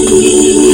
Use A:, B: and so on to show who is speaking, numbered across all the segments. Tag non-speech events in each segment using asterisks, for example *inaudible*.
A: Times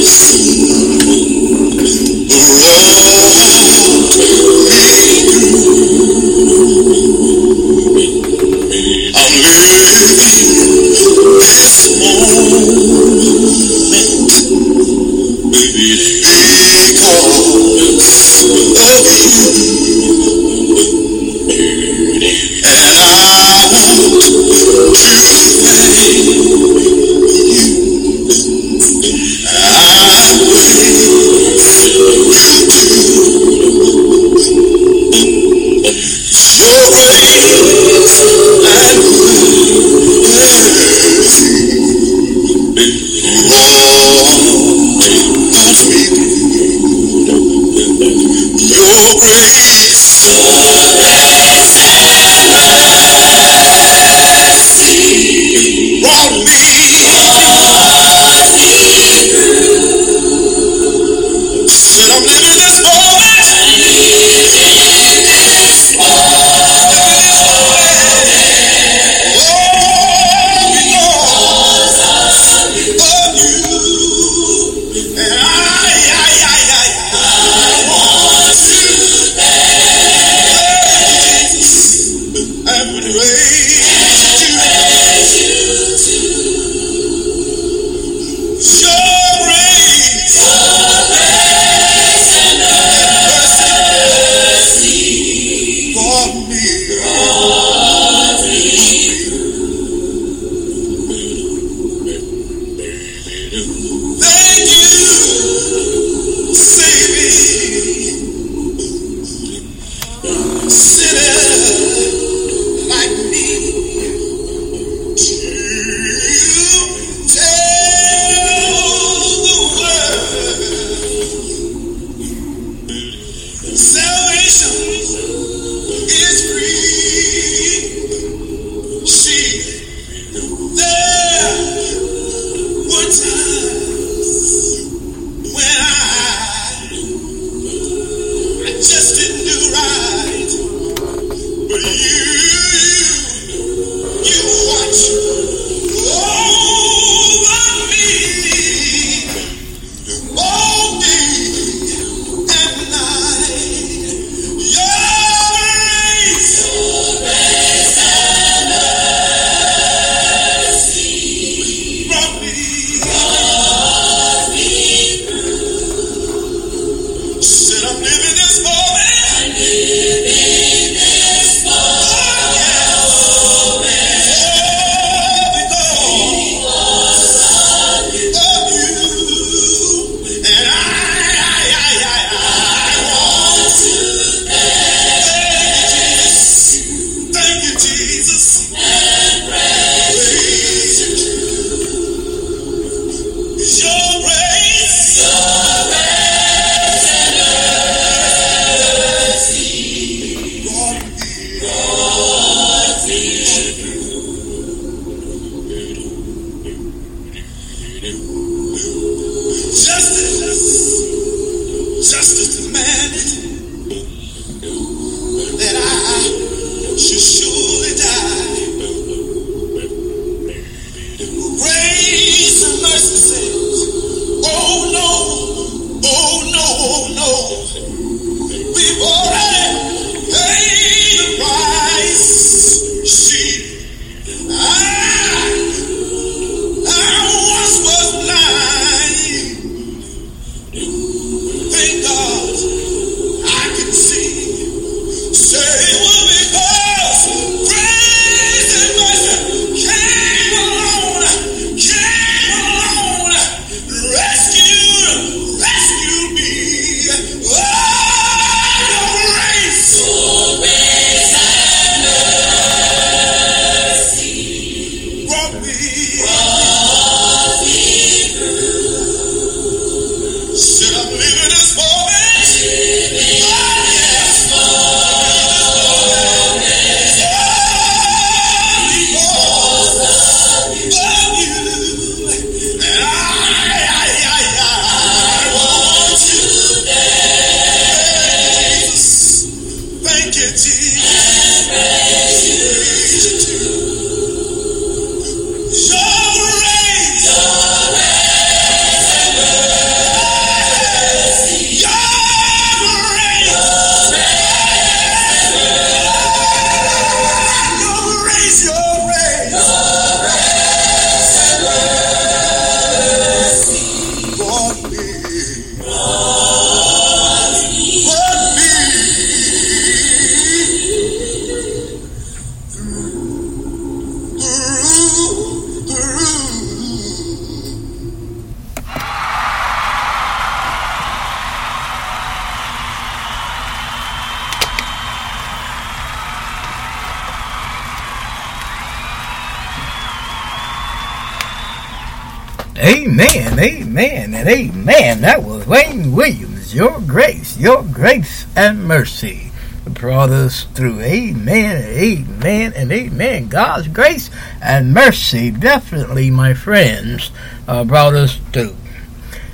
B: Amen, amen, and amen. That was Wayne Williams. Your grace, your grace and mercy brought us through. Amen, amen, and amen. God's grace and mercy definitely, my friends, uh, brought us through.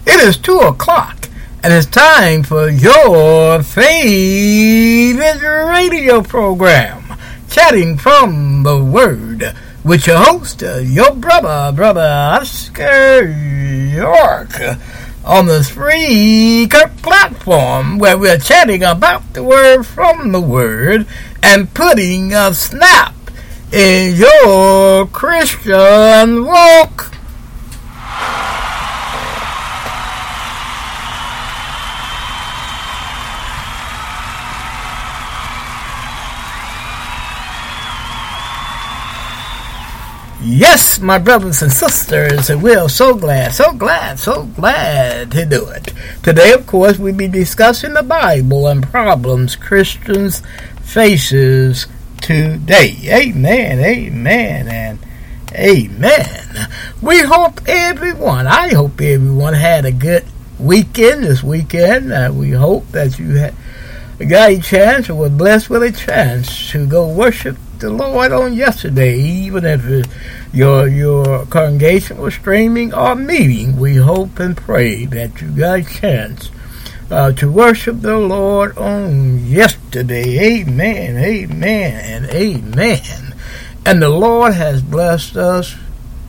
B: It is 2 o'clock, and it's time for your favorite radio program, Chatting from the Word with your host, your brother, brother Oscar York, on the Spreaker platform where we're chatting about the word from the word and putting a snap in your Christian walk. Yes, my brothers and sisters, and we're so glad, so glad, so glad to do it. Today, of course, we'll be discussing the Bible and problems Christians faces today. Amen, amen, and amen. We hope everyone, I hope everyone had a good weekend this weekend. Uh, we hope that you had got a chance or were blessed with a chance to go worship the Lord on yesterday, even if your your congregation was streaming or meeting. We hope and pray that you got a chance uh, to worship the Lord on yesterday. Amen, amen, and amen. And the Lord has blessed us.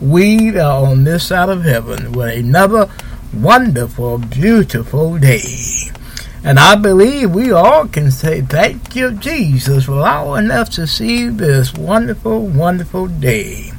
B: We are on this side of heaven with another wonderful, beautiful day. And I believe we all can say thank you, Jesus, for allowing us to see this wonderful, wonderful day.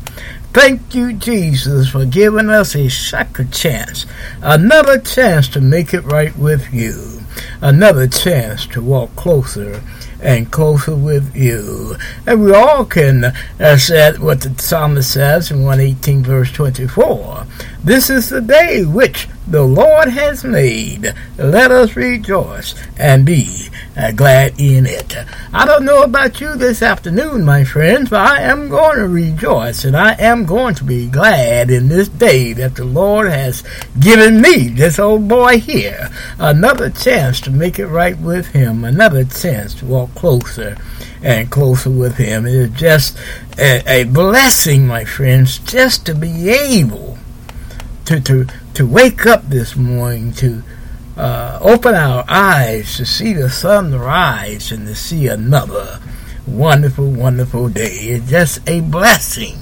B: Thank you, Jesus, for giving us a second chance, another chance to make it right with you, another chance to walk closer and closer with you. And we all can, uh, said what the psalmist says in 118 verse 24. This is the day which the Lord has made. Let us rejoice and be uh, glad in it. I don't know about you this afternoon, my friends, but I am going to rejoice and I am going to be glad in this day that the Lord has given me, this old boy here, another chance to make it right with Him, another chance to walk closer and closer with Him. It is just a, a blessing, my friends, just to be able to, to, to wake up this morning, to uh, open our eyes to see the sun rise and to see another wonderful, wonderful day. It's just a blessing.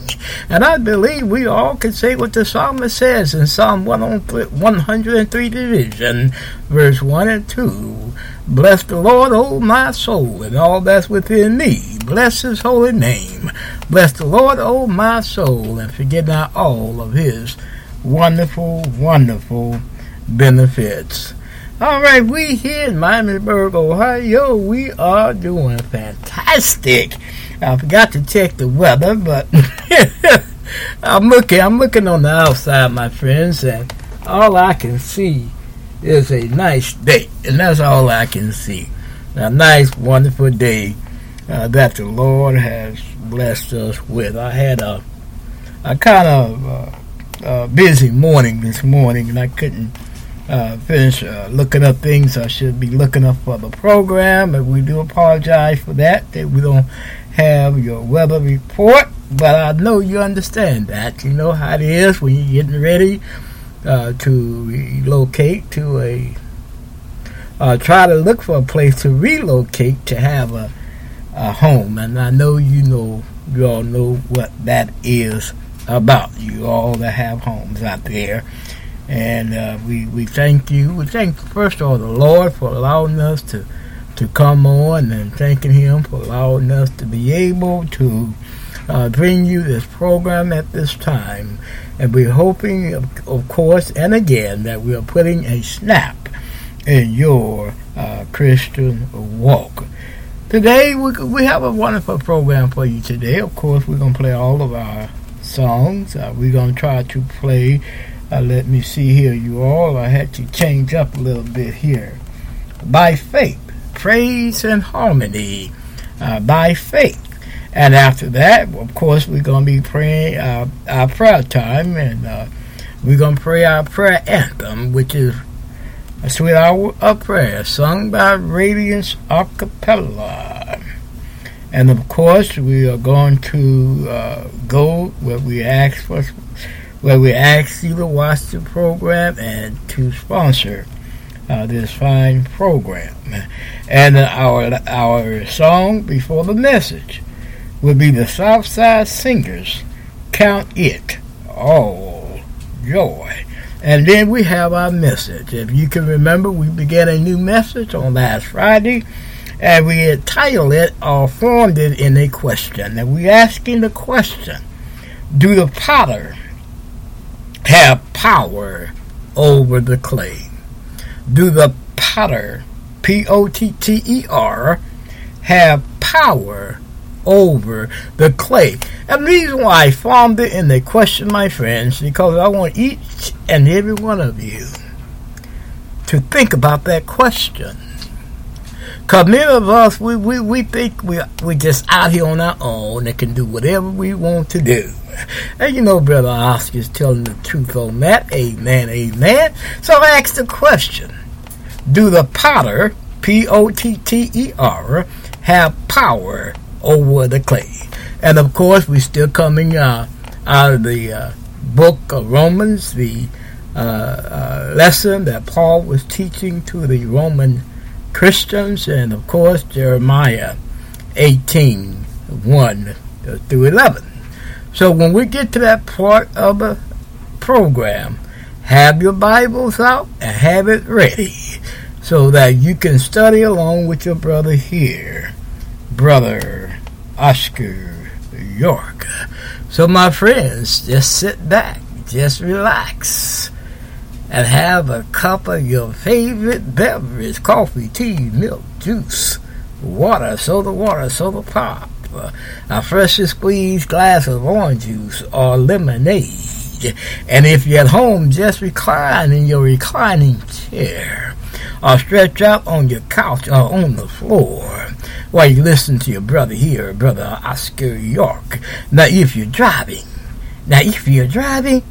B: And I believe we all can say what the psalmist says in Psalm 103 division, verse 1 and 2. Bless the Lord, O my soul, and all that's within me. Bless his holy name. Bless the Lord, O my soul, and forget not all of his wonderful, wonderful benefits. All right, we here in Miamisburg, Ohio, we are doing fantastic. I forgot to check the weather, but *laughs* I'm looking. I'm looking on the outside, my friends, and all I can see is a nice day, and that's all I can see. A nice, wonderful day uh, that the Lord has blessed us with. I had a a kind of uh, uh, busy morning this morning, and I couldn't uh, finish uh, looking up things I should be looking up for the program. And we do apologize for that, that we don't have your weather report. But I know you understand that. You know how it is when you're getting ready uh, to relocate to a, uh, try to look for a place to relocate to have a, a home. And I know you know, you all know what that is about. You all that have homes out there. And uh, we, we thank you. We thank, first of all, the Lord for allowing us to, to come on and thanking Him for allowing us to be able to uh, bring you this program at this time. And we're hoping, of, of, course, and again, that we are putting a snap in your uh, Christian walk. Today, we, we have a wonderful program for you today. Of course, we're going to play all of our songs. Uh, we're going to try to play uh, let me see here, you all. I had to change up a little bit here. By faith, praise and harmony. Uh, by faith. And after that, of course, we're going to be praying uh, our prayer time. And uh, we're going to pray our prayer anthem, which is a sweet hour of prayer, sung by Radiance Acapella. And of course, we are going to uh, go where we ask for, where we ask you to watch the program and to sponsor uh, this fine program. And our our song before the message will be the Southside Singers. Count it all joy. And then we have our message. If you can remember, we began a new message on last Friday, and we had titled it or formed it in a question. And we're asking the question Do the potter have power over the clay? Do the potter, P O T T E R, have power over the clay. And the reason why I formed it in the question, my friends, because I want each and every one of you to think about that question. Because many of us, we, we, we think we, we just out here on our own and can do whatever we want to do. And you know, Brother Oscar's telling the truth on that. Amen, amen. So I ask the question Do the potter, P O T T E R, have power over the clay. And of course, we're still coming uh, out of the uh, book of Romans, the uh, uh, lesson that Paul was teaching to the Roman Christians, and of course, Jeremiah 18 1 through 11. So when we get to that part of the program, have your Bibles out and have it ready so that you can study along with your brother here. Brother Oscar York. So, my friends, just sit back, just relax, and have a cup of your favorite beverage coffee, tea, milk, juice, water, soda water, soda pop, a freshly squeezed glass of orange juice or lemonade. And if you're at home, just recline in your reclining chair or stretch out on your couch or on the floor while you listen to your brother here, brother Oscar York. Now, if you're driving, now if you're driving,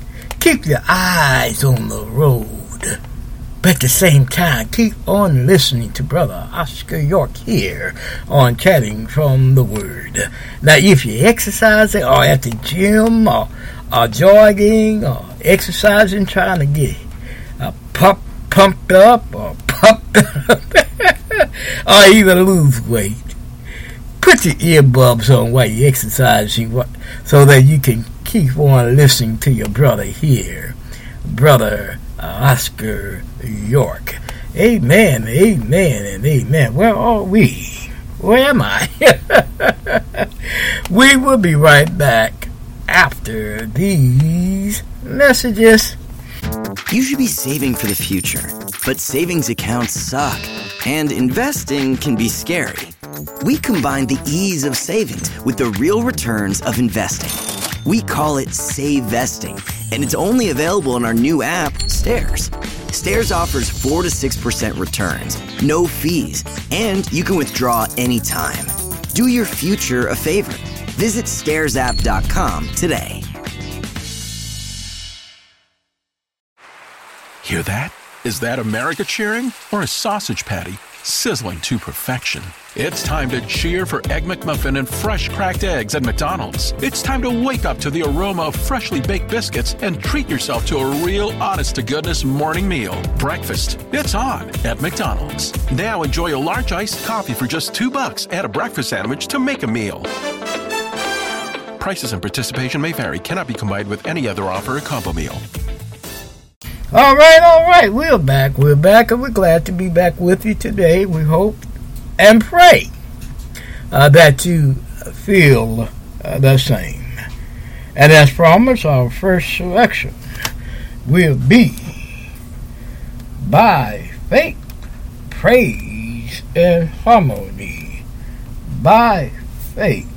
B: keep your eyes on the road. But at the same time, keep on listening to Brother Oscar York here on Chatting from the Word. Now, if you're exercising or at the gym or, or jogging or exercising, trying to get uh, pump, pumped up or *laughs* pumped up, or even lose weight, put your earbuds on while you exercise so that you can keep on listening to your brother here, Brother Oscar York. Amen, amen, and amen. Where are we? Where am I? *laughs* we will be right back after these messages.
C: You should be saving for the future, but savings accounts suck, and investing can be scary. We combine the ease of savings with the real returns of investing. We call it Save Vesting, and it's only available in our new app, Stairs. Stairs offers 4 to 6% returns, no fees, and you can withdraw anytime. Do your future a favor. Visit stairsapp.com today.
D: Hear that? Is that America cheering or a sausage patty sizzling to perfection? It's time to cheer for Egg McMuffin and fresh cracked eggs at McDonald's. It's time to wake up to the aroma of freshly baked biscuits and treat yourself to a real honest to goodness morning meal. Breakfast. It's on at McDonald's. Now enjoy a large iced coffee for just two bucks. Add a breakfast sandwich to make a meal. Prices and participation may vary. Cannot be combined with any other offer or combo meal.
B: All right, all right. We're back. We're back, and we're glad to be back with you today. We hope and pray uh, that you feel uh, the same. And as promised, our first selection will be by faith, praise, and harmony. By faith,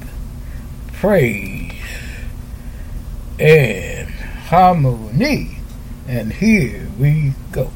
B: praise, and harmony. And here we go.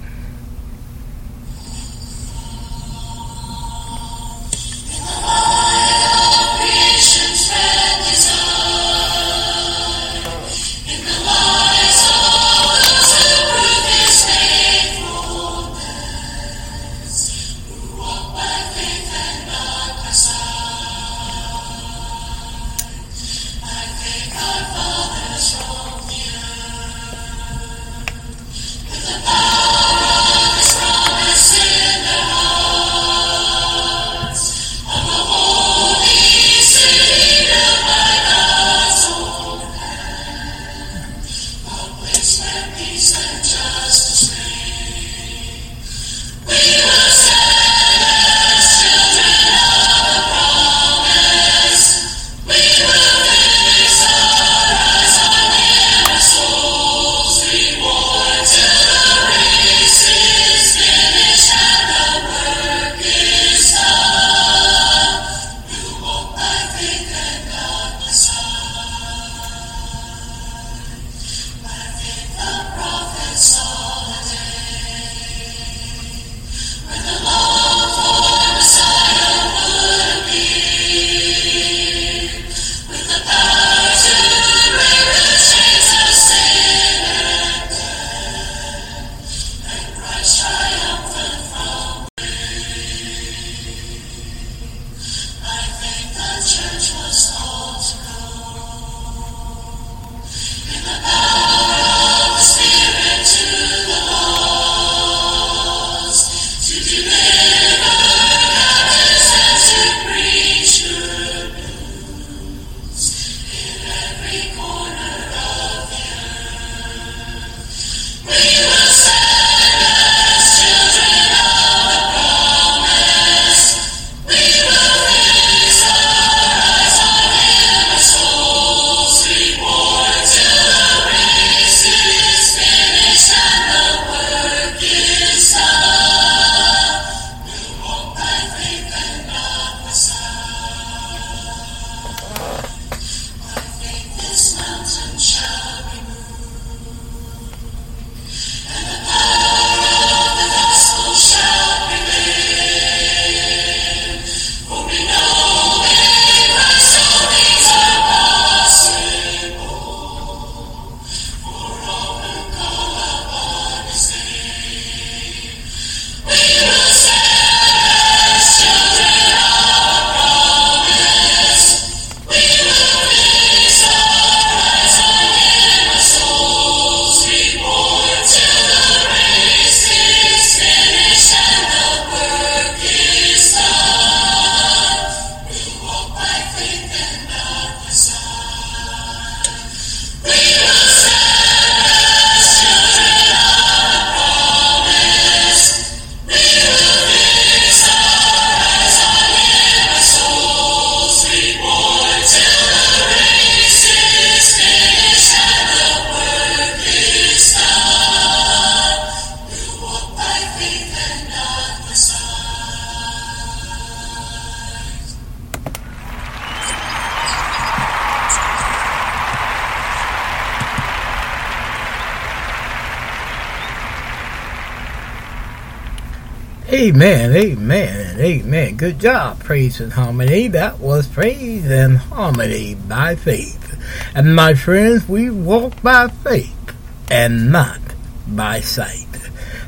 B: Amen, amen, amen. Good job, praise and harmony. That was praise and harmony by faith. And my friends, we walk by faith and not by sight.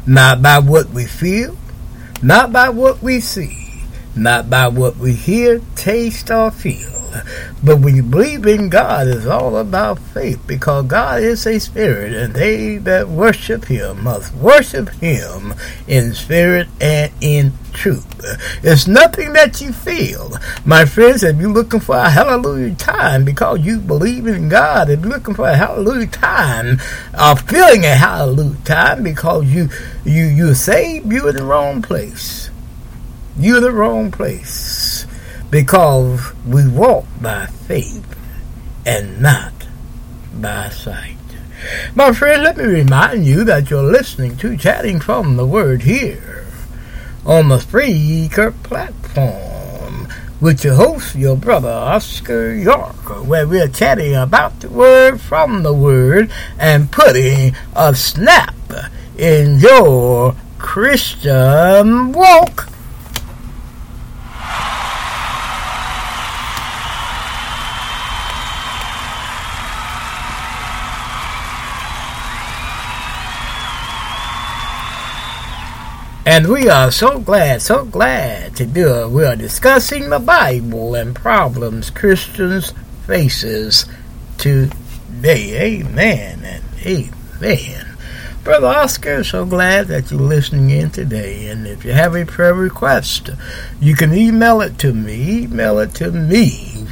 B: Not by what we feel, not by what we see, not by what we hear, taste, or feel but when you believe in God, it's all about faith because God is a spirit, and they that worship Him must worship Him in spirit and in truth. It's nothing that you feel. My friends, if you're looking for a hallelujah time because you believe in God, if you're looking for a hallelujah time, or feeling a hallelujah time because you you you're saved, you're in the wrong place. You're in the wrong place because we walk by faith and not by sight. My friend, let me remind you that you're listening to Chatting from the Word here on the Spreaker platform with your host, your brother Oscar York, where we're chatting about the Word from the Word and putting a snap in your Christian walk. And we are so glad, so glad to do it. We are discussing the Bible and problems Christians faces today. Amen and amen. Brother Oscar, so glad that you're listening in today. And if you have a prayer request, you can email it to me. Email it to me.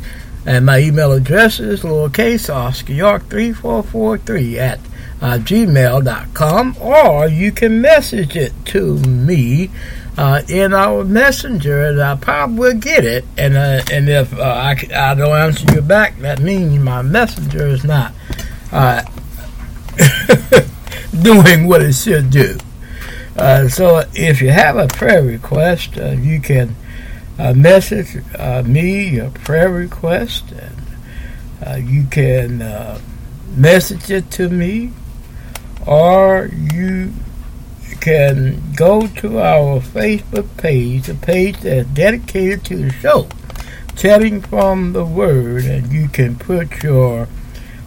B: And my email address is lowercase Oscar York 3443 at uh, gmail.com or you can message it to me uh, in our messenger and I probably will get it. And uh, and if uh, I, I don't answer you back that means my messenger is not uh, *laughs* doing what it should do. Uh, so if you have a prayer request you can message me your prayer request and you can message it to me or you can go to our Facebook page, a page that's dedicated to the show, Chatting from the Word, and you can put your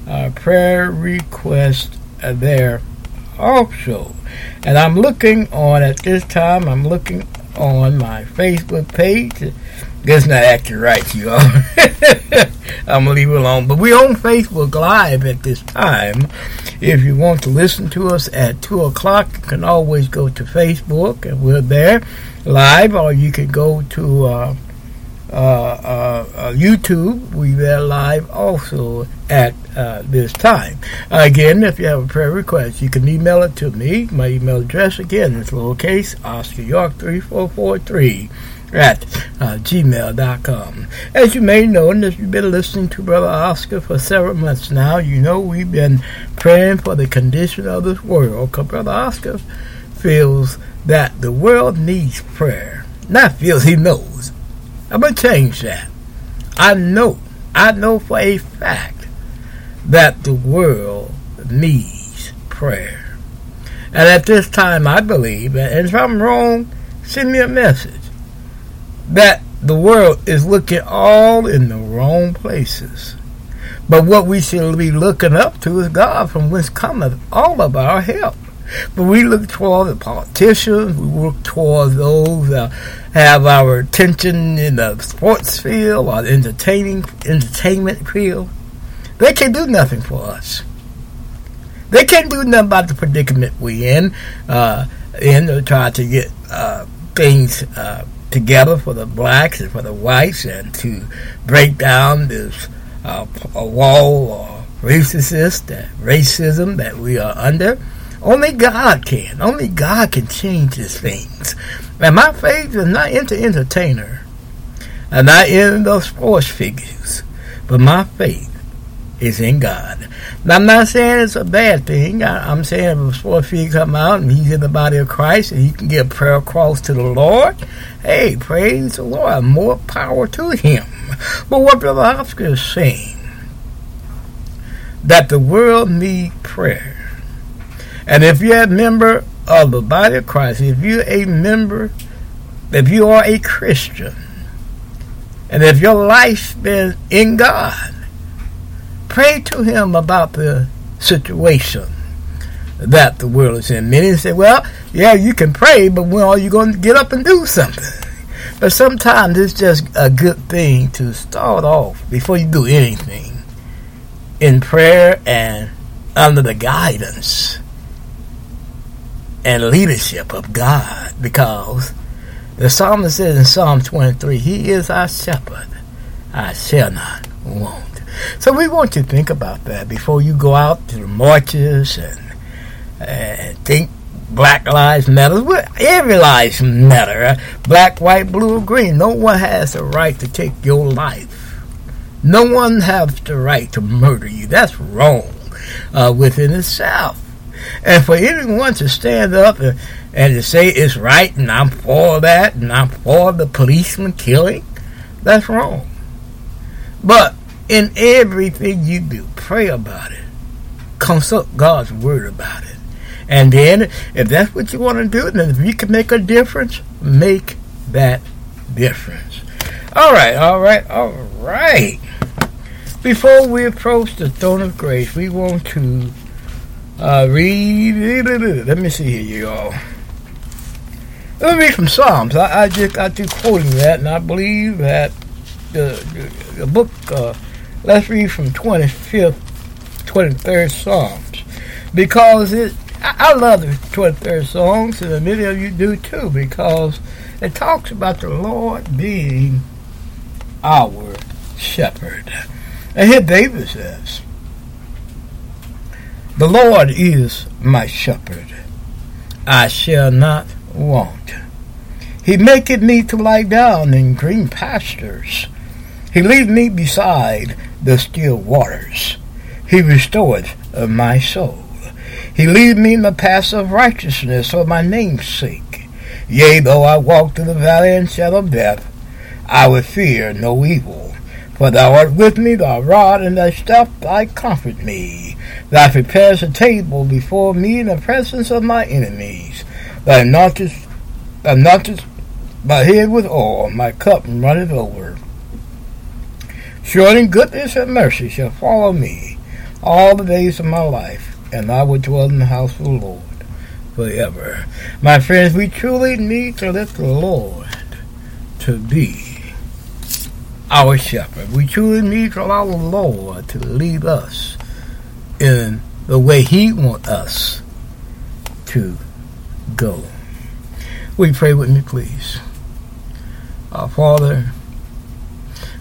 B: uh, prayer request there also. And I'm looking on at this time, I'm looking on my Facebook page. That's not acting right, you all. *laughs* I'm gonna leave it alone. But we're on Facebook Live at this time. If you want to listen to us at two o'clock, you can always go to Facebook and we're there live, or you can go to uh, uh, uh, uh YouTube. We're there live also at uh, this time. Again, if you have a prayer request, you can email it to me. My email address again is lowercase Oscar York three four four three at uh, gmail.com. As you may know, and if you've been listening to Brother Oscar for several months now, you know we've been praying for the condition of this world because Brother Oscar feels that the world needs prayer. Not feels, he knows. I'm going to change that. I know, I know for a fact that the world needs prayer. And at this time, I believe, and if I'm wrong, send me a message that the world is looking all in the wrong places. But what we should be looking up to is God, from whence cometh all of our help. But we look toward the politicians, we look toward those that have our attention in the sports field or the entertaining entertainment field. They can't do nothing for us. They can't do nothing about the predicament we in, uh, in to try to get uh, things uh, together for the blacks and for the whites and to break down this uh, a wall of racist racism that we are under. Only God can. Only God can change these things. And my faith is not into entertainer and not in those sports figures, but my faith is in God. Now, I'm not saying it's a bad thing. I, am saying if a come out and he's in the body of Christ and he can get prayer across to the Lord, hey, praise the Lord, more power to him. But what Brother Oscar is saying, that the world need prayer. And if you're a member of the body of Christ, if you're a member if you are a Christian, and if your life been in God, pray to Him about the situation that the world is in. Many say, well, yeah, you can pray, but when are you going to get up and do something? But sometimes it's just a good thing to start off before you do anything in prayer and under the guidance and leadership of God because the psalmist says in Psalm 23, He is our shepherd, I shall not want. So we want you to think about that before you go out to the marches and, and think Black Lives Matter. Well, Every lives matter. Black, white, blue, or green. No one has the right to take your life. No one has the right to murder you. That's wrong uh, within itself. And for anyone to stand up and, and to say it's right and I'm for that and I'm for the policeman killing, that's wrong. But in everything you do, pray about it. Consult God's word about it. And then, if that's what you want to do, then if you can make a difference, make that difference. All right, all right, all right. Before we approach the throne of grace, we want to uh, read. Let me see here, y'all. Let me read from Psalms. I, I just got you quoting that, and I believe that the, the, the book. Uh, let's read from 25th, 23rd Psalms, because it. I, love the 23rd Psalms, and many of you do too, because it talks about the Lord being our shepherd. And here David says, The Lord is my shepherd. I shall not want. He maketh me to lie down in green pastures. He leadeth me beside the still waters. He restoreth my soul. He leadeth me in the paths of righteousness for my name's sake. Yea, though I walk through the valley and shadow of death, I will fear no evil for thou art with me, thy rod and thy staff, thy comfort me. Thou preparest a table before me in the presence of my enemies. Thou anointest, anointest my head with oil, my cup runneth over. Surely goodness and mercy shall follow me all the days of my life, and I will dwell in the house of the Lord forever. My friends, we truly need to let the Lord to be our shepherd. We truly need to allow the Lord to lead us in the way He wants us to go. We pray with me, please? Our Father,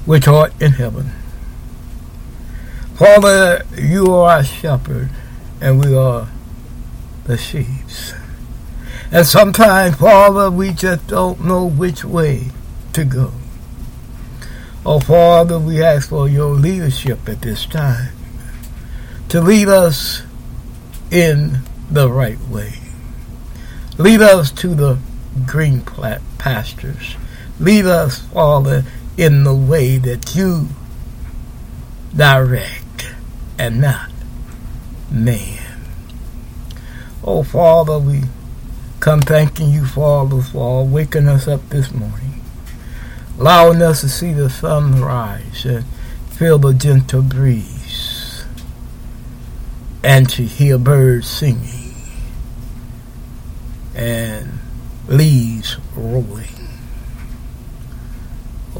B: which art in heaven. Father, you are our shepherd, and we are the sheep. And sometimes, Father, we just don't know which way to go. Oh, Father, we ask for your leadership at this time to lead us in the right way. Lead us to the green pastures. Lead us, Father, in the way that you direct and not man. Oh, Father, we come thanking you, Father, for waking us up this morning allowing us to see the sun rise and feel the gentle breeze and to hear birds singing and leaves rolling.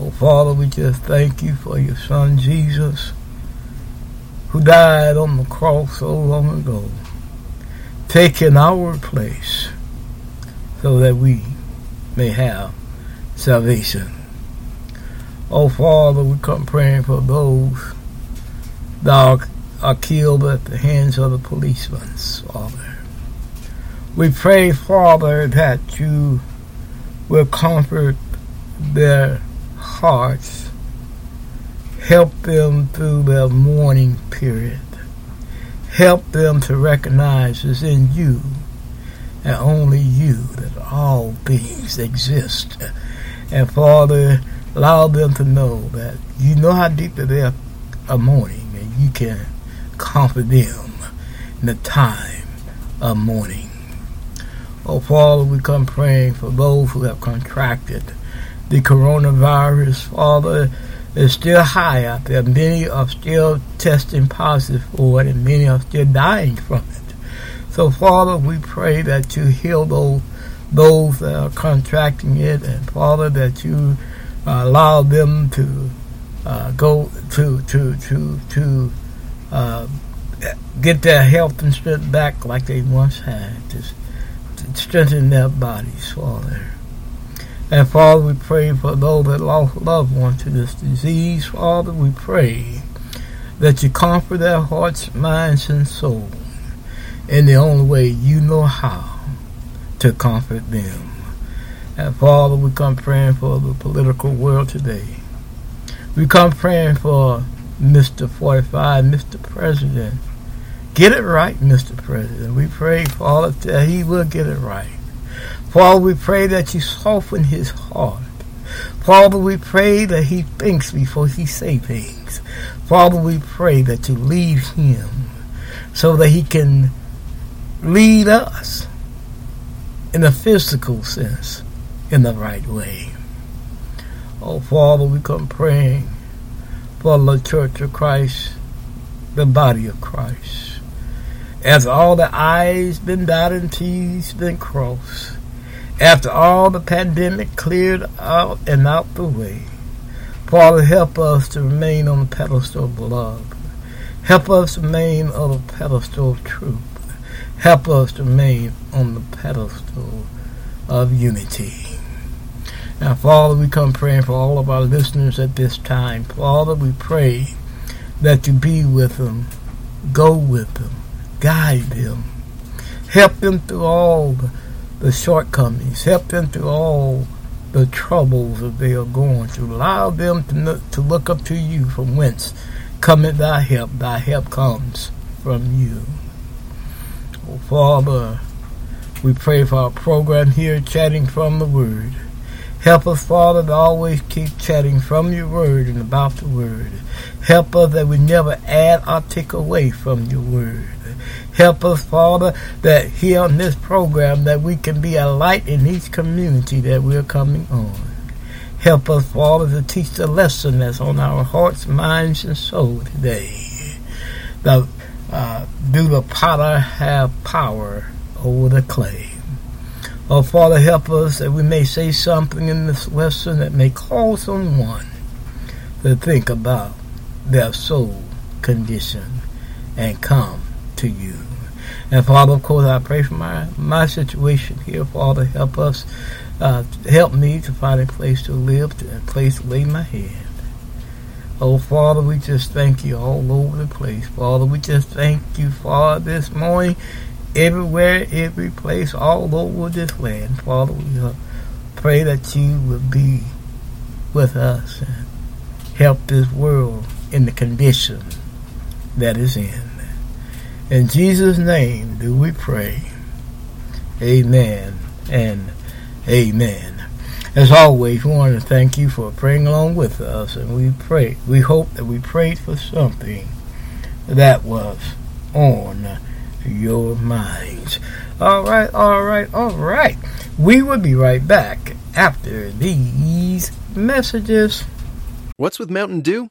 B: Oh, Father, we just thank you for your Son Jesus who died on the cross so long ago, taking our place so that we may have salvation. Oh, Father, we come praying for those that are, killed at the hands of the policemen, Father. We pray, Father, that you will comfort their hearts, help them through their mourning period, help them to recognize it's in you and only you that all things exist. And Father, allow them to know that you know how deep they are mourning and you can comfort them in the time of mourning. Oh, Father, we come praying for those who have contracted the coronavirus. Father, it's still high out there. Many are still testing positive for it, and many are still dying from it. So, Father, we pray that you heal those those that are contracting it, and Father, that you uh, allow them to uh, go to to to to uh, get their health and strength back like they once had, to, to strengthen their bodies, Father. And Father, we pray for those that lost loved ones to this disease. Father, we pray that you comfort their hearts, minds, and souls in the only way you know how to comfort them. And Father, we come praying for the political world today. We come praying for Mr. 45, Mr. President. Get it right, Mr. President. We pray, Father, that he will get it right. Father, we pray that you soften his heart. Father, we pray that he thinks before he say things. Father, we pray that you lead him so that he can lead us in a physical sense in the right way. Oh, Father, we come praying for the Church of Christ, the body of Christ. As all the I's been dotted and T's been crossed, after all the pandemic cleared out and out the way, Father, help us to remain on the pedestal of love. Help us remain on the pedestal of truth. Help us to remain on the pedestal of unity. Now, Father, we come praying for all of our listeners at this time. Father, we pray that you be with them, go with them, guide them, help them through all the the shortcomings, help them through all the troubles that they are going through. Allow them to, to look up to you from whence cometh thy help. Thy help comes from you. Oh, Father, we pray for our program here, Chatting from the Word. Help us, Father, to always keep chatting from your Word and about the Word. Help us that we never add or take away from your Word. Help us, Father, that here on this program that we can be a light in each community that we're coming on. Help us, Father, to teach the lesson that's on our hearts, minds, and soul today. The, uh, do the potter have power over the clay? Oh, Father, help us that we may say something in this lesson that may cause someone to think about their soul condition and come to you. And Father, of course, I pray for my, my situation here. Father, help us, uh, help me to find a place to live, a place to lay my head. Oh, Father, we just thank you all over the place. Father, we just thank you, Father, this morning, everywhere, every place, all over this land. Father, we uh, pray that you will be with us and help this world in the condition that is in. In Jesus' name do we pray. Amen and amen. As always, we want to thank you for praying along with us, and we pray. We hope that we prayed for something that was on your minds. All right, all right, all right. We will be right back after these messages.
E: What's with Mountain Dew?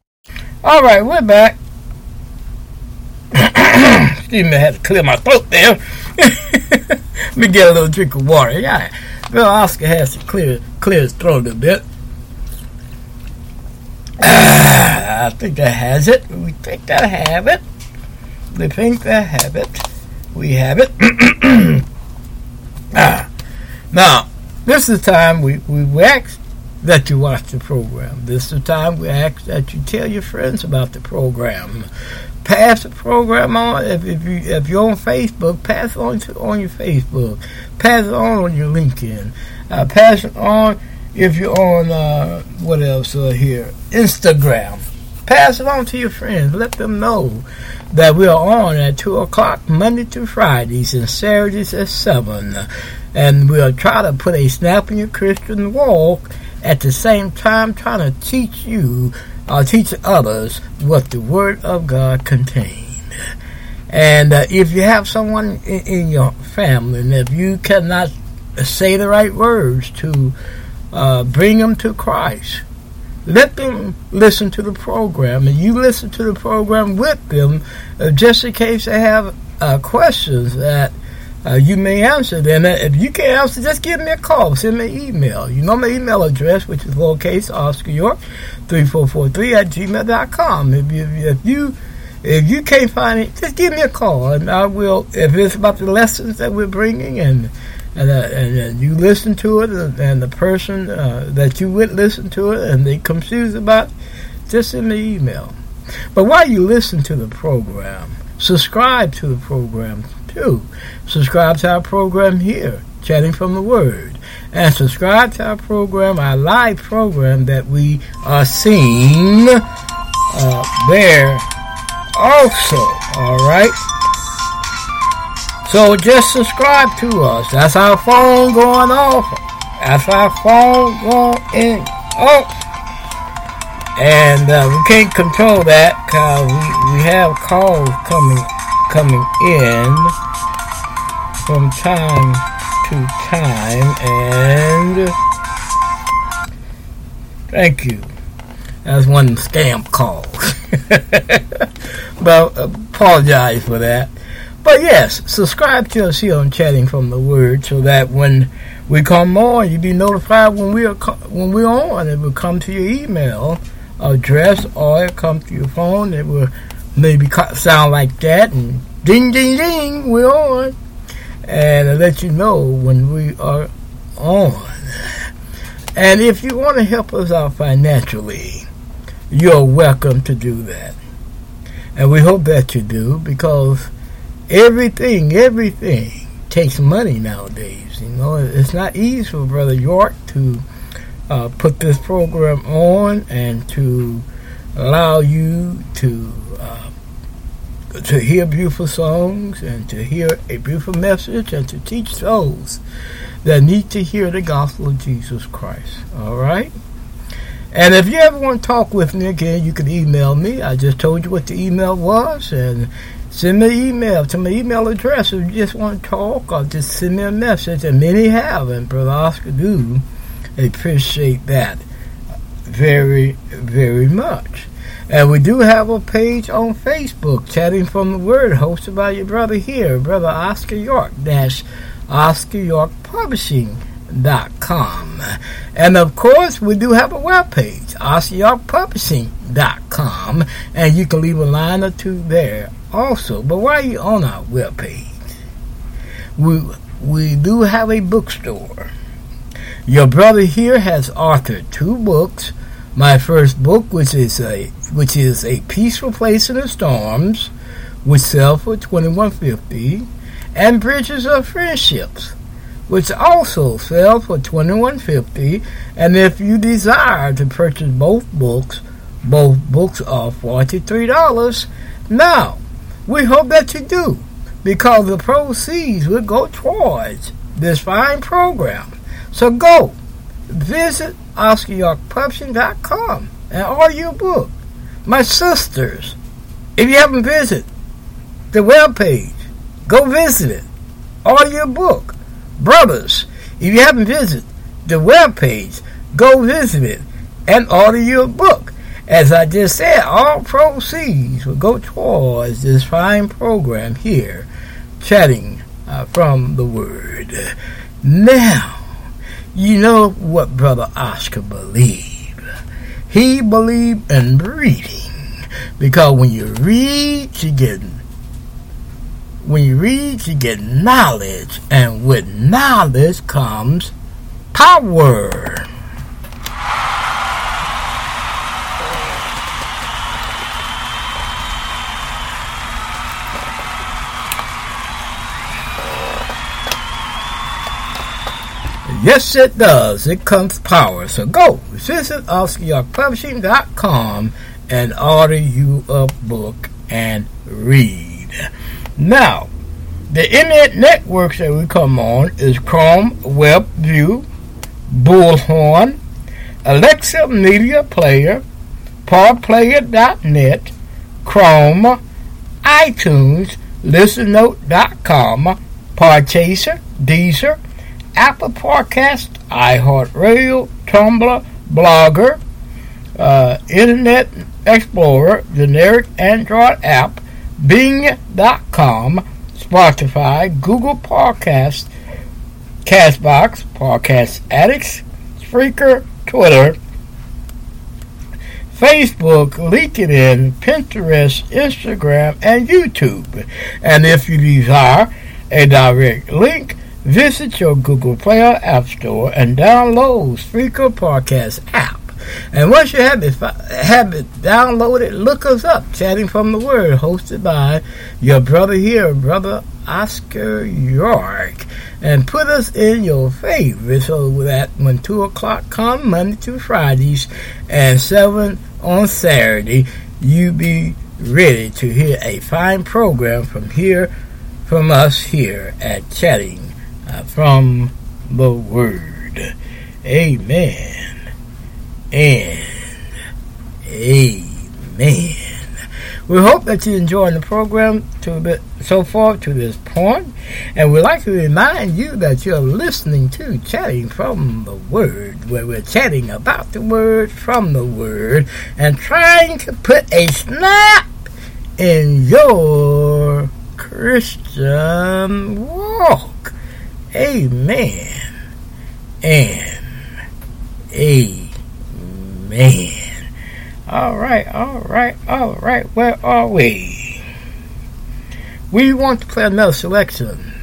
B: All right, we're back. *coughs* Excuse me, I had to clear my throat there. *laughs* Let me get a little drink of water. Yeah, Bill Oscar has to clear clear his throat a bit. Ah, *coughs* I think that has it. We think that have it. We think that have it. We have it. *coughs* ah. Now, this is the time we, we ask that you watch the program. This is the time we ask that you tell your friends about the program. pass the program on. If, if you if you're on Facebook, pass it on to on your Facebook. Pass it on on your LinkedIn. Uh, pass it on if you're on uh, what else uh, here Instagram. Pass it on to your friends. Let them know that we are on at two o'clock Monday through Fridays and Saturdays at seven. And we'll try to put a snap in your Christian walk at the same time trying to teach you or teach others what the Word of God contains. And uh, if you have someone in, in, your family, and if you cannot say the right words to uh, bring them to Christ, let them listen to the program, and you listen to the program with them, uh, just in case they have uh, questions that uh, you may answer them. If you can't answer, just give me a call. Send me an email. You know my email address, which is lowercase Oscar York 3443 at gmail.com. If you, if you if you can't find it, just give me a call, and I will. If it's about the lessons that we're bringing, and and, uh, and uh, you listen to it, and, and the person uh, that you would listen to it, and they confused about, just send me an email. But while you listen to the program, subscribe to the program too. Subscribe to our program here, Chatting from the Word. And subscribe to our program, our live program that we are seeing uh, there also. Alright? So just subscribe to us. That's our phone going off. That's our phone going off. And uh, we can't control that because we, we have calls coming coming in from time to time and thank you. That's one scam call. *laughs* but uh, apologize for that. But yes subscribe to us here on chatting from the word so that when we come on you'll be notified when we are when we're on. It will come to your email address or it come to your phone. It will maybe sound like that and ding ding ding we're on. And I let you know when we are on. And if you want to help us out financially you're welcome to do that. And we hope that you do because everything everything takes money nowadays you know. It's not easy for brother york to uh, put this program on and to allow you to to hear beautiful songs and to hear a beautiful message and to teach those that need to hear the gospel of Jesus Christ. All right? And if you ever want to talk with me again, you can email me. I just told you what the email was and send me an email to my email address if you just want to talk or just send me a message. And many have, and Brother Oscar do appreciate that very, very much. And we do have a page on Facebook, Chatting from the Word, hosted by your brother here, Brother Oscar York, dash Oscar York Publishing. Dot com. And of course, we do have a webpage, OscarYorkPublishing.com, and you can leave a line or two there also. But while you're on our webpage, we, we do have a bookstore. Your brother here has authored two books my first book, which is a which is a peaceful place in the storms, which sell for twenty one fifty, and Bridges of Friendships, which also sell for twenty one fifty. And if you desire to purchase both books, both books are forty three dollars. Now, we hope that you do, because the proceeds will go towards this fine program. So go visit OscarYorkPublishing.com and order your book. My sisters, if you haven't visited the webpage, go visit it. Order your book. Brothers, if you haven't visited the webpage, go visit it and order your book. As I just said, all proceeds will go towards this fine program here, chatting uh, from the Word. Now, you know what Brother Oscar believed? He believed in reading. Because when you read, you get when you read, you get knowledge, and with knowledge comes power. Yes, it does. It comes power. So go visit OscarYorkPublishing.com and order you a book and read. Now, the internet networks that we come on is Chrome, WebView, Bullhorn, Alexa Media Player, PawPlayer.net, Chrome, iTunes, ListenNote.com, Podchaser, Deezer, Apple Podcast, iHeartRadio, Tumblr, Blogger, uh, Internet Explorer, generic Android app, Bing.com, Spotify, Google Podcast, Castbox, Podcast Addicts, Spreaker, Twitter, Facebook, LinkedIn, Pinterest, Instagram, and YouTube. And if you desire a direct link, visit your Google Play or App Store and download Spreaker Podcast app. And once you have it, have it downloaded, look us up, Chatting from the Word, hosted by your brother here, Brother Oscar York. And put us in your favorites so that when 2 o'clock come Monday to Fridays and 7 on Saturday, you be ready to hear a fine program from here, from us here at Chatting from the Word. Amen and amen. We hope that you're enjoying the program to bit, so far to this point, and we'd like to remind you that you're listening to Chatting from the Word, where we're chatting about the Word from the Word and trying to put a snap in your Christian walk. Amen and amen. All right, all right, all right. Where are we? We want to play another selection.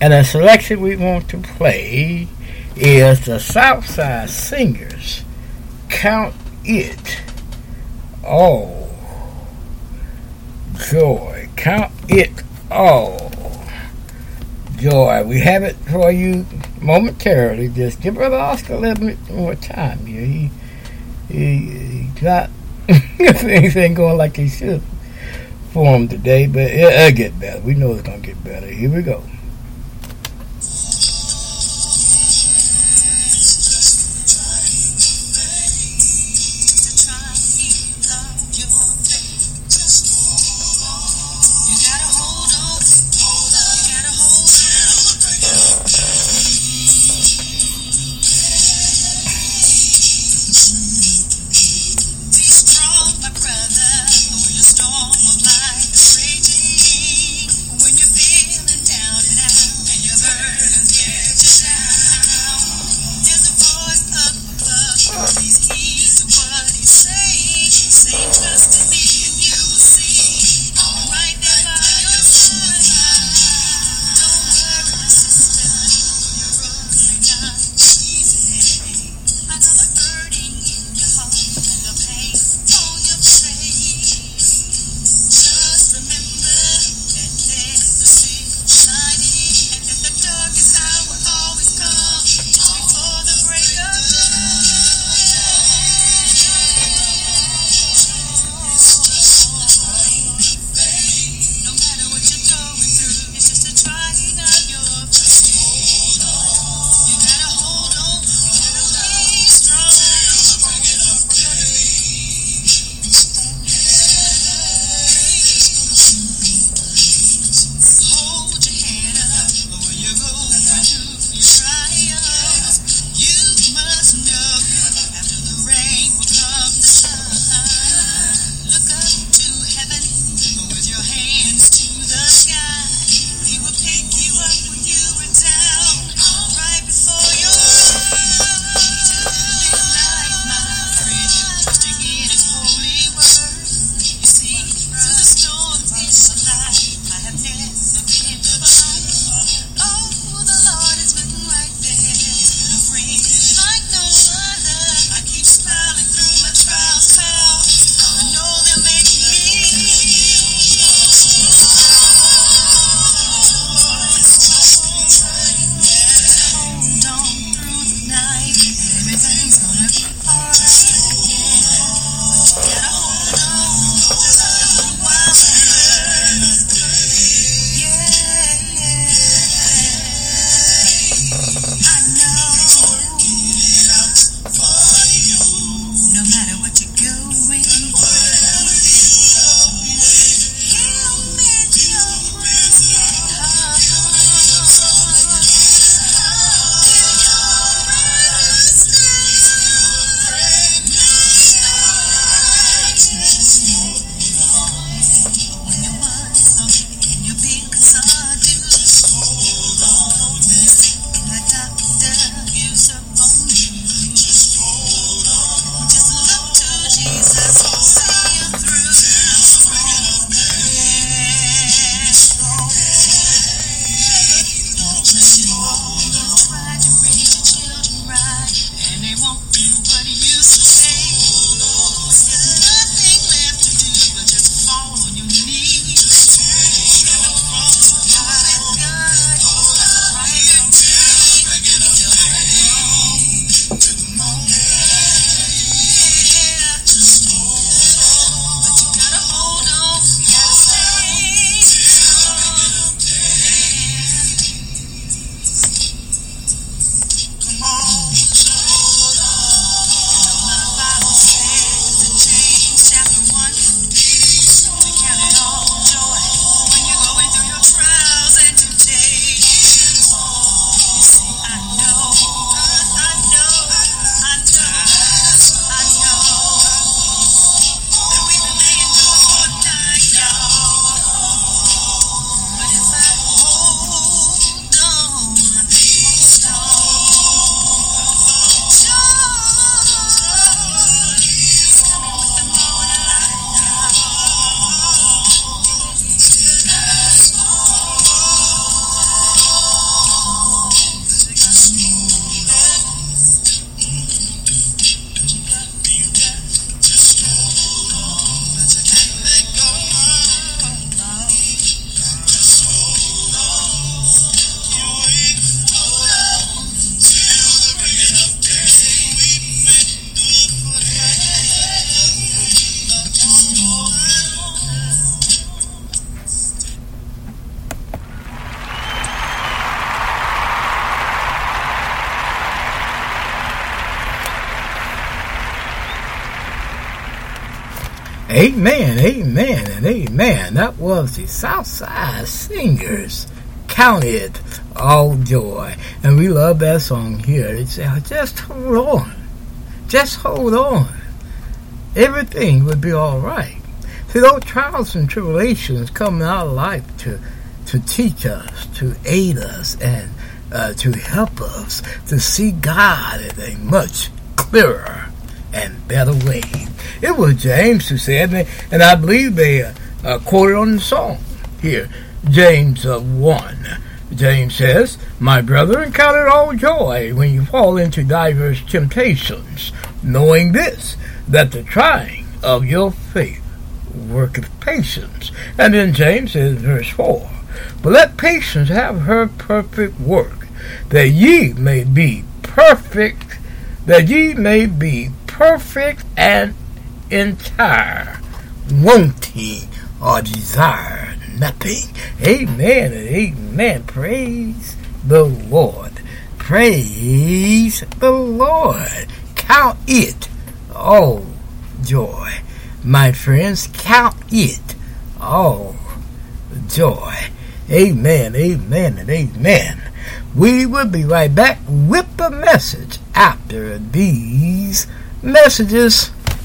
B: And the selection we want to play is the Southside Singers. Count it all joy. Count it all joy. We have it for you momentarily. Just give Brother Oscar a little bit more time here. He he, he's not anything *laughs* going like he should for him today, but it, will get better. We know it's to get better. Here we go. Amen, amen, and amen. That was the Southside Singers. Count it all joy. And we love that song here. It's just hold on. Just hold on. Everything would be all right. See, those trials and tribulations come in our life to, to teach us, to aid us, and uh, to help us to see God in a much clearer and better way. It was James who said, and I believe they uh, uh, quoted on the song here, James uh, 1. James says, My brethren, count it all joy when you fall into diverse temptations, knowing this, that the trying of your faith worketh patience. And then James says, verse 4, But let patience have her perfect work, that ye may be perfect, that ye may be perfect and entire, wanting or desire nothing. Amen and amen. Praise the Lord. Praise the Lord. Count it all joy. My friends, count it all joy. Amen, amen, and amen. We will be right back with the message after these messages.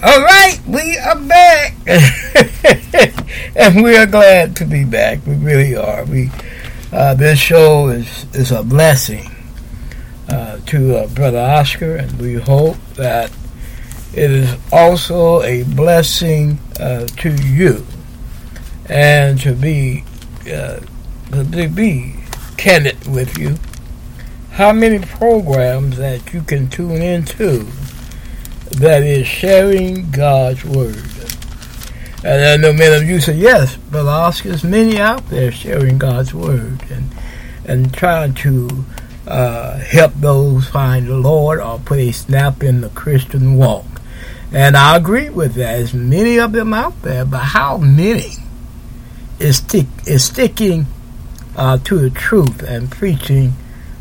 B: All right, we are back, *laughs* and we are glad to be back. We really are. We uh, this show is is a blessing uh, to uh, Brother Oscar, and we hope that it is also a blessing uh, to you, and to be uh, to be candid with you. How many programs that you can tune into? That is sharing God's Word. And I know many of you say, yes, Brother Oscar, there's many out there sharing God's Word and, and trying to uh, help those find the Lord or put a snap in the Christian walk. And I agree with that. There's many of them out there, but how many is, stick, is sticking uh, to the truth and preaching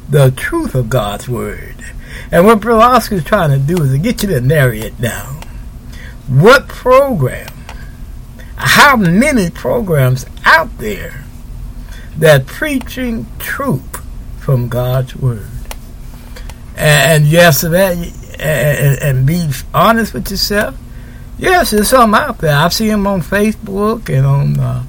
B: the truth of God's Word? And what Brother is trying to do is to get you to narrow it down. What program, how many programs out there that preaching truth from God's Word? And yes, that, and, and be honest with yourself. Yes, there's some out there. I've seen them on Facebook and on uh,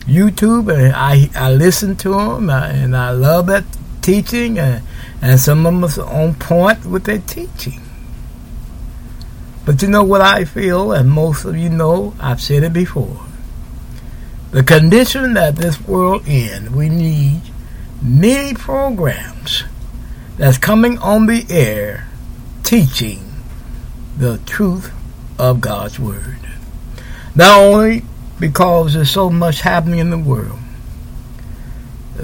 B: YouTube, and I I listen to them, uh, and I love that teaching. And and some of them are on point with their teaching. But you know what I feel, and most of you know, I've said it before. The condition that this world in, we need many programs that's coming on the air teaching the truth of God's Word. Not only because there's so much happening in the world,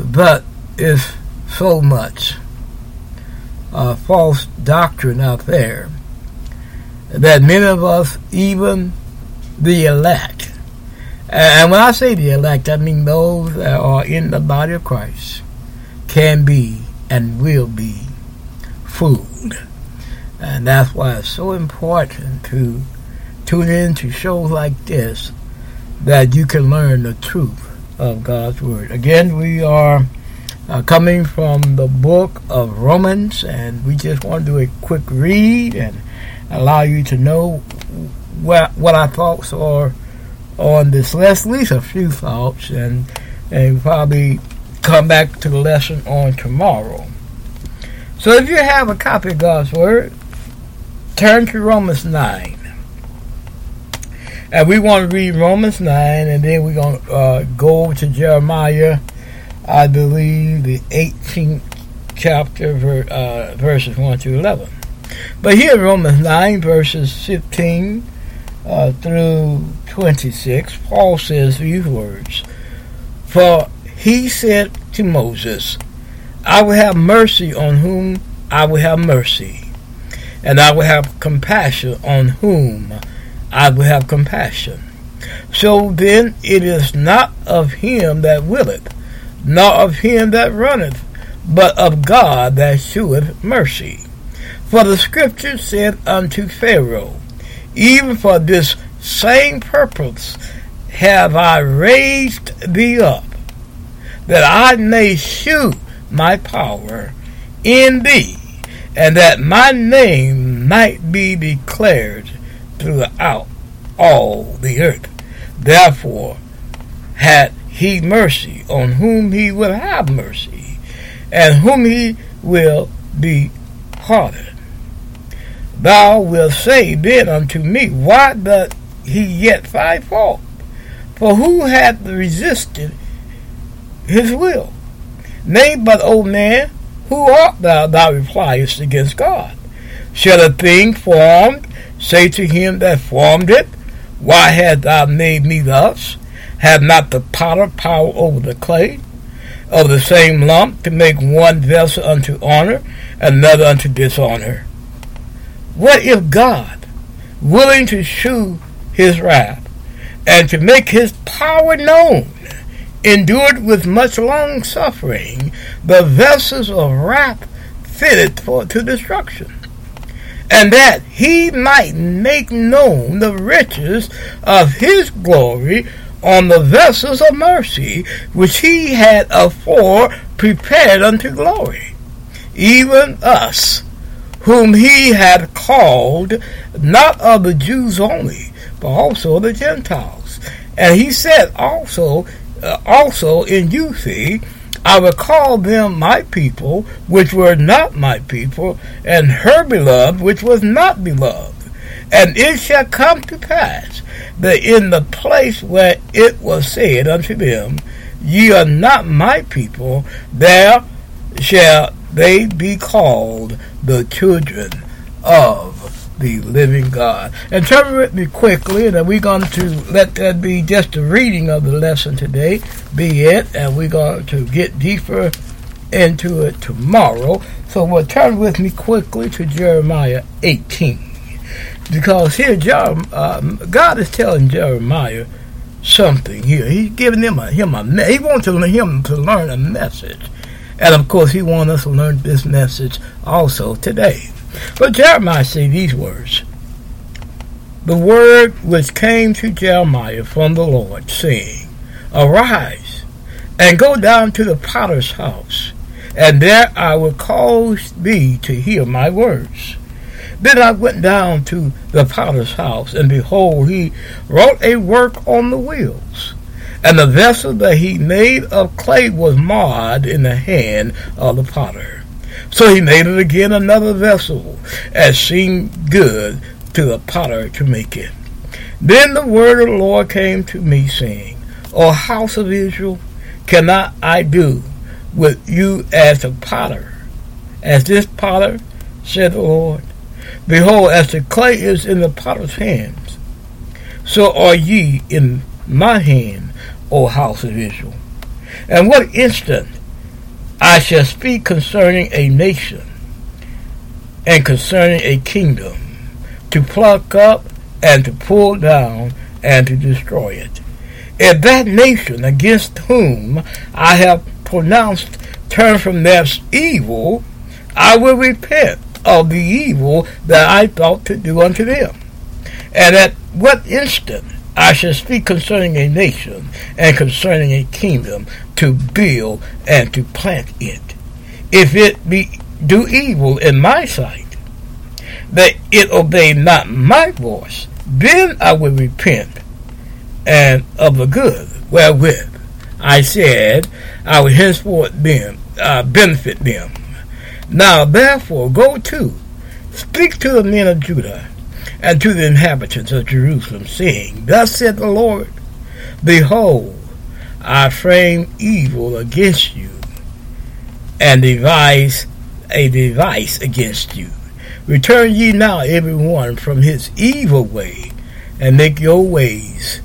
B: but it's so much uh, false doctrine out there that many of us, even the elect, and when I say the elect, I mean those that are in the body of Christ, can be and will be fooled. And that's why it's so important to tune in to shows like this that you can learn the truth of God's Word. Again, we are uh, coming from the book of Romans, and we just want to do a quick read and allow you to know what what our thoughts are on this lesson. At least a few thoughts, and and probably come back to the lesson on tomorrow. So if you have a copy of God's Word, turn to Romans 9. And we want to read Romans 9, and then we're going to uh, go to Jeremiah, I believe, the 18th chapter, uh, verses 1 through 11. But here in Romans 9, verses 15 uh, through 26, Paul says these words For he said to Moses, I will have mercy on whom I will have mercy, and I will have compassion on whom I will have compassion. So then it is not of him that willeth, nor of him that runneth, but of God that sheweth mercy. For the scripture said unto Pharaoh, Even for this same purpose have I raised thee up, that I may shew my power in thee, and that my name might be declared throughout all the earth. Therefore had he mercy on whom he will have mercy, and whom he will be pardoned. Thou wilt say then unto me, Why doth he yet find fault? For who hath resisted his will? Nay, but, O man, who art thou, thou repliest against God? Shall a thing formed say to him that formed it, Why hast thou made me thus? Have not the potter power over the clay? Of the same lump to make one vessel unto honor, another unto dishonor. What if God, willing to shew his wrath, and to make his power known, endured with much long suffering the vessels of wrath fitted for to destruction, and that he might make known the riches of his glory on the vessels of mercy which he had afore prepared unto glory, even us whom he had called, not of the Jews only, but also of the Gentiles. And he said also, uh, also in Osee, I will call them my people, which were not my people, and her beloved, which was not beloved. And it shall come to pass that in the place where it was said unto them, Ye are not my people, there shall they be called the children of the living God. And turn with me quickly, and we're going to let that be just a reading of the lesson today, be it, and we're going to get deeper into it tomorrow. So we'll turn with me quickly to Jeremiah 18. Because here, um, God is telling Jeremiah something here. He's giving him a, him a, he wants him to learn a message. And of course, he wants us to learn this message also today. But Jeremiah said these words The word which came to Jeremiah from the Lord, saying, Arise and go down to the potter's house, and there I will cause thee to hear my words. Then I went down to the potter's house, and behold, he wrought a work on the wheels. And the vessel that he made of clay was marred in the hand of the potter. So he made it again another vessel, as seemed good to the potter to make it. Then the word of the Lord came to me, saying, O house of Israel, cannot I do with you as a potter? As this potter, said the Lord, Behold, as the clay is in the potter's hands, so are ye in my hand, O house of Israel. And what instant I shall speak concerning a nation and concerning a kingdom, to pluck up and to pull down and to destroy it. If that nation against whom I have pronounced turn from their evil, I will repent of the evil that I thought to do unto them. And at what instant I shall speak concerning a nation and concerning a kingdom to build and to plant it. If it be do evil in my sight, that it obey not my voice, Then I will repent and of the good wherewith I said I would henceforth them, uh, benefit them. Now therefore go to, speak to the men of Judah and to the inhabitants of Jerusalem, saying, Thus said the Lord, Behold, I frame evil against you, and devise a device against you. Return ye now every one from his evil way, and make your ways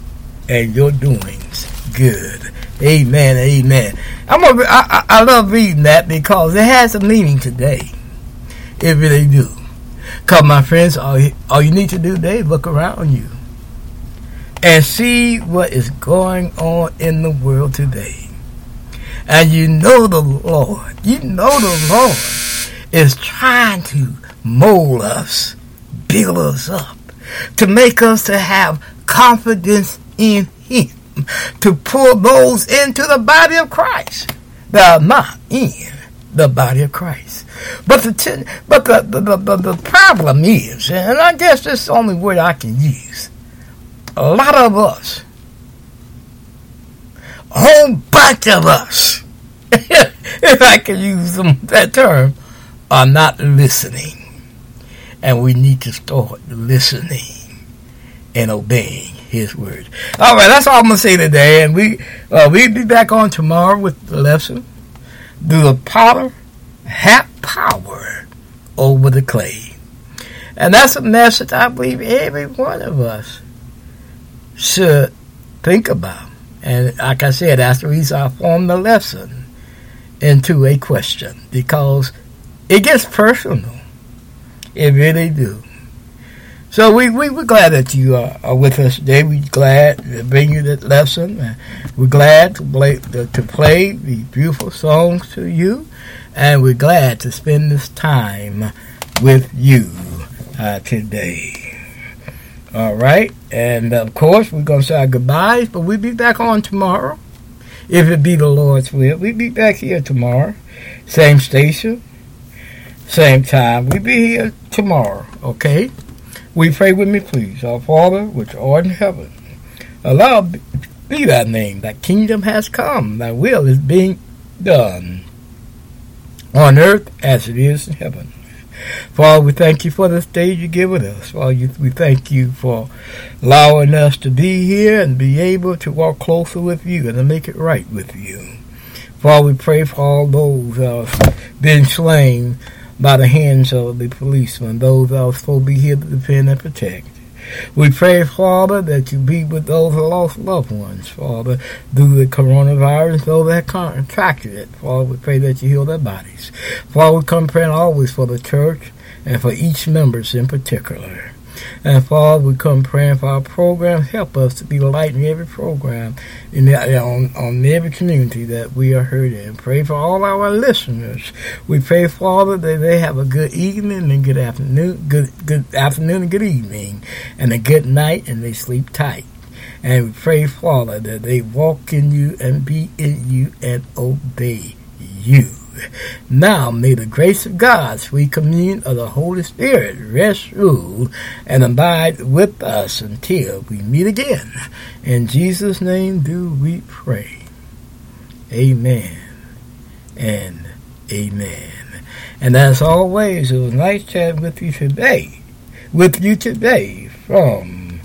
B: and your doings good. Amen. Amen. I'm a, I, I love reading that because it has a meaning today. It really do. Cause my friends, all you, all you need to do today is look around you and see what is going on in the world today. And you know the Lord, you know the Lord is trying to mold us, build us up, to make us to have confidence in Him, to pull those into the body of Christ that are not in the body of Christ. But the but the, the, the, the problem is, and I guess this is the only word I can use, a lot of us, a whole bunch of us, *laughs* if I can use them, that term, are not listening. And we need to start listening and obeying his word. All right, that's all I'm gonna say today, and we uh, we'll be back on tomorrow with the lesson. Do the potter have power over the clay? And that's a message I believe every one of us should think about. And like I said, that's the reason I formed the lesson into a question because it gets personal. It really do. So we, we, we're glad that you are, are with us today. We're glad to bring you that lesson. And We're glad to play, to, to play these beautiful songs to you. And we're glad to spend this time with you uh, today. All right. And of course, we're going to say our goodbyes, but we'll be back on tomorrow. If it be the Lord's will, we'll be back here tomorrow. Same station, same time. We'll be here tomorrow, okay? We pray with me, please. Our Father, which art in heaven, allow be thy name. Thy kingdom has come. Thy will is being done on earth as it is in heaven. Father, we thank you for this day you given us. Father, we thank you for allowing us to be here and be able to walk closer with you and to make it right with you. Father, we pray for all those who have been slain by the hands of the policemen, those that are supposed to be here to defend and protect. We pray, Father, that you be with those who lost loved ones, Father, to the coronavirus, those that contracted it. Father, we pray that you heal their bodies. Father, we come praying always for the church and for each members in particular. And Father, we come praying for our program. Help us to be light in every program, in the, on, on every community that we are heard in. Pray for all our listeners. We pray, Father, that they have a good evening and good afternoon, good good afternoon and good evening, and a good night, and they sleep tight. And we pray, Father, that they walk in you and be in you and obey you. Now may the grace of God, sweet communion of the Holy Spirit rest, rule, and abide with us until we meet again. In Jesus' name do we pray. Amen and amen. And as always, it was nice chatting with you today. With you today from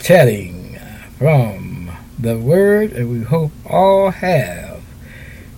B: chatting from the Word, and we hope all have